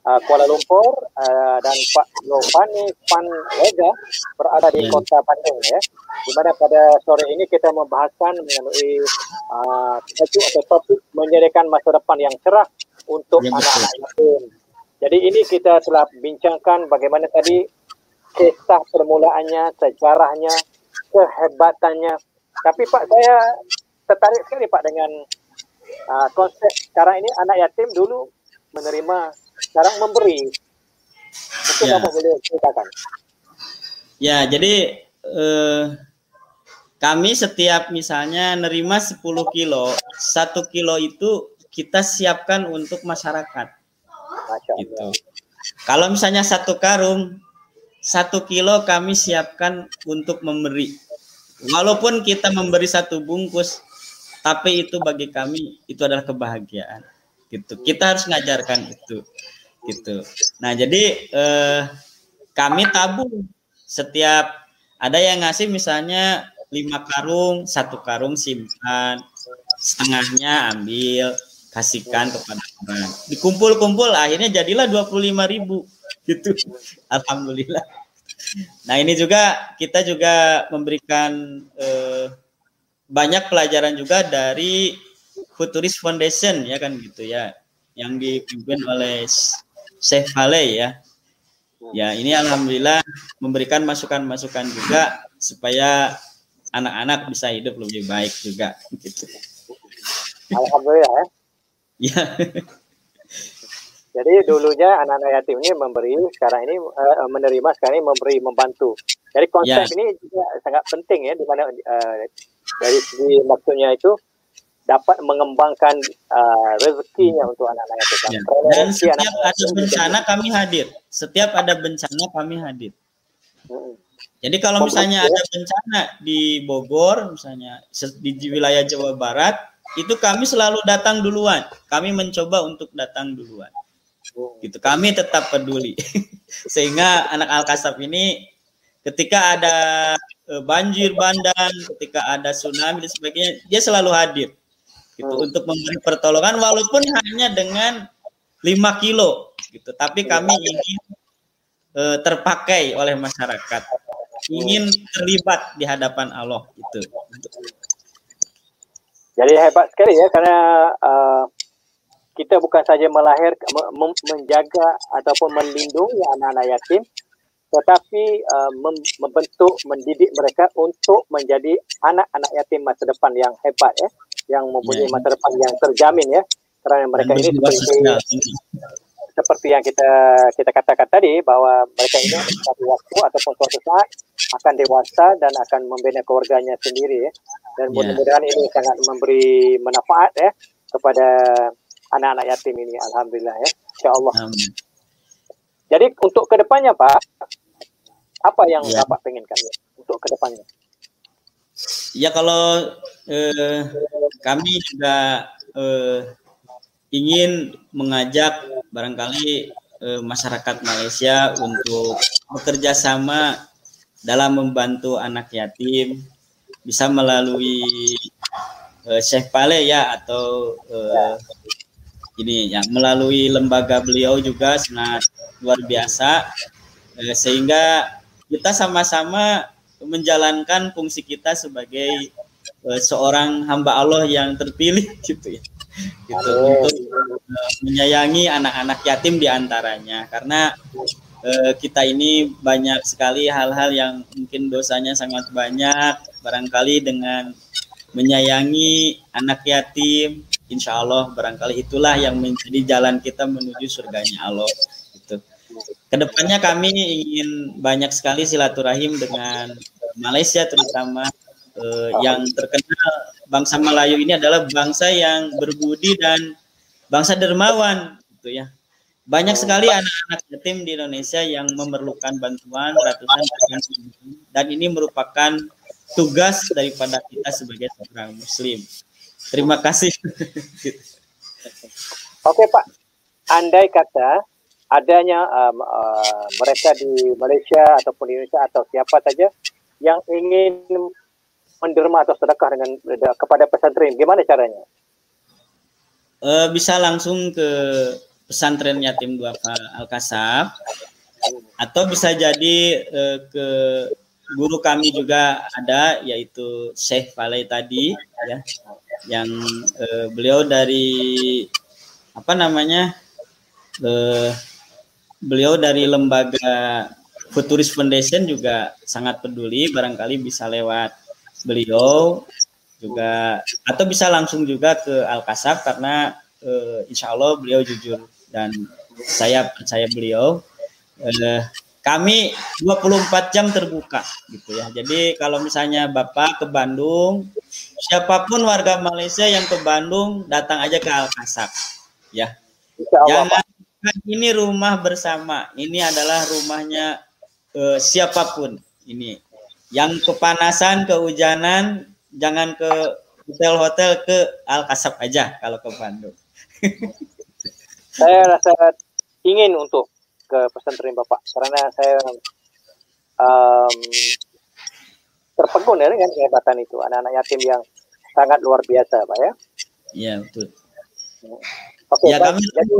uh, Kuala Lumpur uh, dan Pak Lovani Pan Vega berada di Ya. Kota Bandung ya. Di mana pada sore ini kita membahaskan mengenai uh, atau topik menyediakan masa depan yang cerah untuk Ya, anak-anak yatim. Jadi ini kita telah bincangkan bagaimana tadi kisah permulaannya, sejarahnya, kehebatannya. Tapi Pak saya tertarik sekali Pak dengan uh, konsep sekarang ini anak yatim dulu menerima, sekarang memberi. Mungkin Ya. Bapak boleh ceritakan. Ya, jadi eh, kami setiap misalnya nerima 10 kilo, satu kilo itu kita siapkan untuk masyarakat. Masya Gitu. Kalau misalnya satu karung, satu kilo kami siapkan untuk memberi. Walaupun kita memberi satu bungkus, tapi itu bagi kami itu adalah kebahagiaan. Gitu. Kita harus mengajarkan itu. Gitu. Nah, jadi eh, kami tabung setiap ada yang ngasih misalnya lima karung, satu karung simpan, setengahnya ambil, kasihkan kepada orang. Dikumpul-kumpul akhirnya jadilah 25 ribu gitu. Alhamdulillah. Nah ini juga kita juga memberikan eh, banyak pelajaran juga dari Futurist Foundation ya kan gitu ya, yang dipimpin oleh Syekh Faleh ya. Ya ini alhamdulillah memberikan masukan-masukan juga supaya anak-anak bisa hidup lebih baik juga gitu. Alhamdulillah ya. Ya. Jadi dulunya anak-anak yatim ini memberi, sekarang ini eh, menerima, sekarang ini memberi, membantu. Jadi konsep Ya. ini juga sangat penting ya, di mana eh, dari segi maksudnya itu dapat mengembangkan eh, rezekinya untuk anak-anak yatim. Ya. Dan setiap anak-anak ada yatim bencana kami hadir. Setiap ada bencana kami hadir. Hmm. Jadi kalau misalnya ada bencana di Bogor, misalnya di wilayah Jawa Barat, itu kami selalu datang duluan. Kami mencoba untuk datang duluan. Gitu. Kami tetap peduli. Sehingga anak Al-Kasab ini ketika ada eh, banjir bandang, ketika ada tsunami dan sebagainya, dia selalu hadir. Gitu untuk memberi pertolongan walaupun hanya dengan 5 kilo gitu. Tapi kami ingin eh, terpakai oleh masyarakat. Ingin terlibat di hadapan Allah gitu. Jadi hebat sekali ya karena uh, kita bukan saja melahir menjaga ataupun melindungi anak-anak yatim tetapi uh, mem- membentuk mendidik mereka untuk menjadi anak-anak yatim masa depan yang hebat ya yang mempunyai Ya. masa depan yang terjamin ya karena mereka ini seperti tinggi. seperti yang kita kita katakan tadi bahwa mereka ini satu waktu ataupun suatu saat akan dewasa dan akan membina keluarganya sendiri ya. dan Ya. mudah-mudahan ini sangat memberi manfaat ya kepada anak-anak yatim ini alhamdulillah ya insyaallah Amin. jadi untuk ke depannya pak apa yang Ya. bapak penginkan ya, untuk ke depannya Ya kalau eh, kami juga eh, ingin mengajak barangkali eh, masyarakat Malaysia untuk bekerja sama dalam membantu anak yatim bisa melalui eh, Syekh Pale ya atau eh, ini ya melalui lembaga beliau juga sangat luar biasa. Eh, sehingga kita sama-sama menjalankan fungsi kita sebagai eh, seorang hamba Allah yang terpilih gitu ya. Gitu Amin. untuk eh, menyayangi anak-anak yatim di antaranya karena eh, kita ini banyak sekali hal-hal yang mungkin dosanya sangat banyak. Barangkali dengan menyayangi anak yatim insya Allah barangkali itulah yang menjadi jalan kita menuju surganya Allah ke depannya kami ingin banyak sekali silaturahim dengan Malaysia terutama eh, yang terkenal bangsa Melayu ini adalah bangsa yang berbudi dan bangsa dermawan gitu ya. Banyak sekali anak-anak yatim di Indonesia yang memerlukan bantuan ratusan dan ini merupakan tugas daripada kita sebagai seorang muslim. Terima kasih. Oke Pak, andai kata adanya um, uh, mereka di Malaysia ataupun di Indonesia atau siapa saja yang ingin menderma atau sedekah dengan kepada pesantren, gimana caranya? Eh, bisa langsung ke pesantren yatim duafa Al-Kasab atau bisa jadi uh, ke guru kami juga ada yaitu Syekh Falai tadi ya yang uh, beliau dari apa namanya uh, beliau dari lembaga Futuris Foundation juga sangat peduli barangkali bisa lewat beliau juga atau bisa langsung juga ke Al Kasab karena uh, insya Allah beliau jujur dan saya percaya beliau uh, kami 24 jam terbuka gitu ya. Jadi kalau misalnya Bapak ke Bandung siapa pun warga Malaysia yang ke Bandung datang aja ke Al Kasab ya jangan ini rumah bersama ini adalah rumahnya uh, siapa pun ini yang kepanasan kehujanan jangan ke hotel-hotel ke Al Kasab aja kalau ke Bandung. saya rasa ingin untuk ke pesantren Bapak karena saya um, terpegun ya dengan kehebatan itu anak-anak yatim yang sangat luar biasa Pak ya. Iya betul. Oke, ya kami jadi,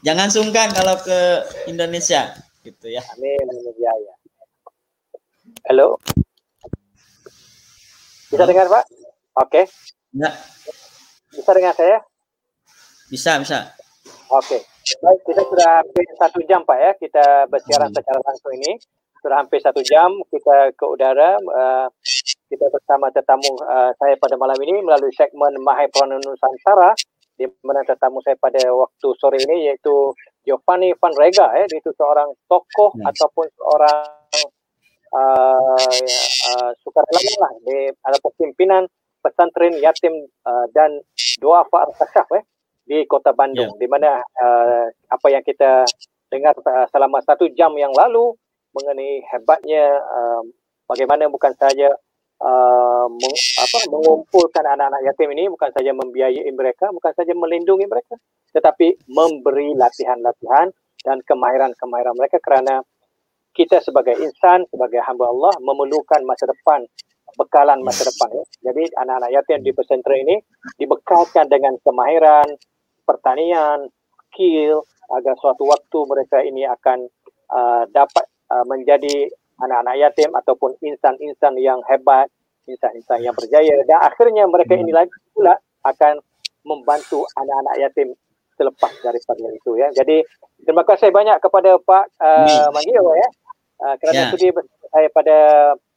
jangan sungkan kalau ke Indonesia gitu ya. Amin, amin ya, ya. Halo. Bisa dengar Pak? Oke. Okay. Ya. Bisa dengar saya? Bisa, bisa. Oke. Okay. Baik, kita sudah hampir satu jam Pak ya. Kita bersiaran hmm. secara langsung ini. Sudah hampir satu jam kita ke udara. Uh, kita bersama tetamu uh, saya pada malam ini melalui segmen Mahai Prana Nusantara di mana tetamu saya pada waktu sore ini yaitu Giovanni Van Rega ya, itu seorang tokoh hmm. ataupun seorang uh, uh, sukarelawan lah di ada pimpinan pesantren yatim uh, dan doa Al eh, di Kota Bandung, yeah. di mana uh, apa yang kita dengar uh, selama satu jam yang lalu mengenai hebatnya uh, bagaimana bukan saja uh, meng, apa, mengumpulkan anak-anak yatim ini bukan saja membiayai mereka, bukan saja melindungi mereka, tetapi memberi latihan-latihan dan kemahiran-kemahiran mereka kerana kita sebagai insan, sebagai hamba Allah memerlukan masa depan, bekalan masa depan. Ya. Jadi anak-anak yatim di pesantren ini dibekalkan dengan kemahiran, pertanian, skill, agar suatu waktu mereka ini akan uh, dapat uh, menjadi anak-anak yatim ataupun insan-insan yang hebat, insan-insan yang berjaya. Dan akhirnya mereka ini lagi pula akan membantu anak-anak yatim selepas daripada itu ya. Jadi terima kasih banyak kepada Pak uh, Magio ya Uh, kerana yeah. sudi saya pada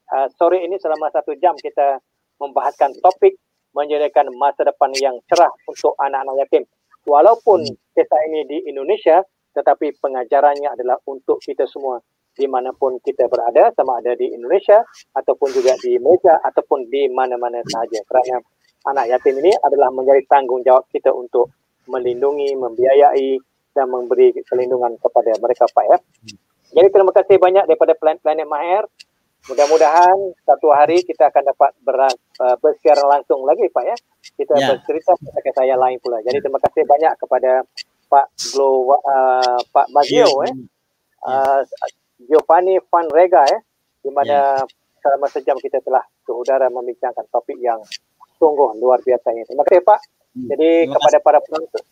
uh, sore ini selama satu jam kita membahaskan topik menyediakan masa depan yang cerah untuk anak-anak yatim. Walaupun hmm. kita ini di Indonesia, tetapi pengajarannya adalah untuk kita semua dimanapun kita berada, sama ada di Indonesia ataupun juga di Malaysia ataupun di mana-mana sahaja. Kerana anak yatim ini adalah menjadi tanggungjawab kita untuk melindungi, membiayai dan memberi perlindungan kepada mereka Pak ya. Jadi terima kasih banyak daripada Planet, Planet Maher. Mudah-mudahan satu hari kita akan dapat ber, uh, bersiaran langsung lagi Pak ya. Kita ya. bercerita kisah saya lain pula. Jadi terima kasih banyak kepada Pak Glo uh, Pak Magio ya. eh. Uh, Giovanni Van Rega ya. Di mana ya. selama sejam kita telah ke udara membincangkan topik yang sungguh luar biasa ini. Terima kasih Pak. Hmm. Jadi kepada para penonton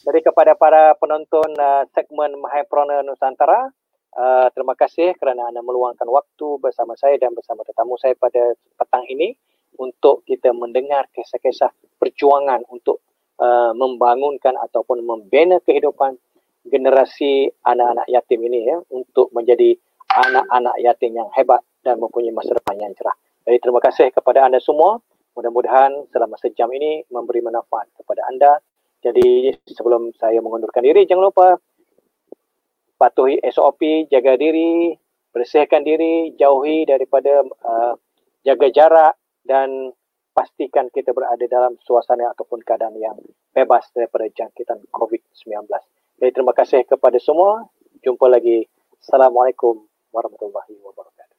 jadi kepada para penonton uh, segmen Mahaprona Nusantara, Uh, terima kasih kerana anda meluangkan waktu bersama saya dan bersama tetamu saya pada petang ini untuk kita mendengar kisah-kisah perjuangan untuk uh, membangunkan ataupun membina kehidupan generasi anak-anak yatim ini ya untuk menjadi anak-anak yatim yang hebat dan mempunyai masa depan yang cerah. Jadi terima kasih kepada anda semua. Mudah-mudahan selama sejam ini memberi manfaat kepada anda. Jadi sebelum saya mengundurkan diri, jangan lupa patuhi SOP, jaga diri, bersihkan diri, jauhi daripada uh, jaga jarak dan pastikan kita berada dalam suasana ataupun keadaan yang bebas daripada jangkitan COVID-19. Jadi terima kasih kepada semua. Jumpa lagi. Assalamualaikum warahmatullahi wabarakatuh.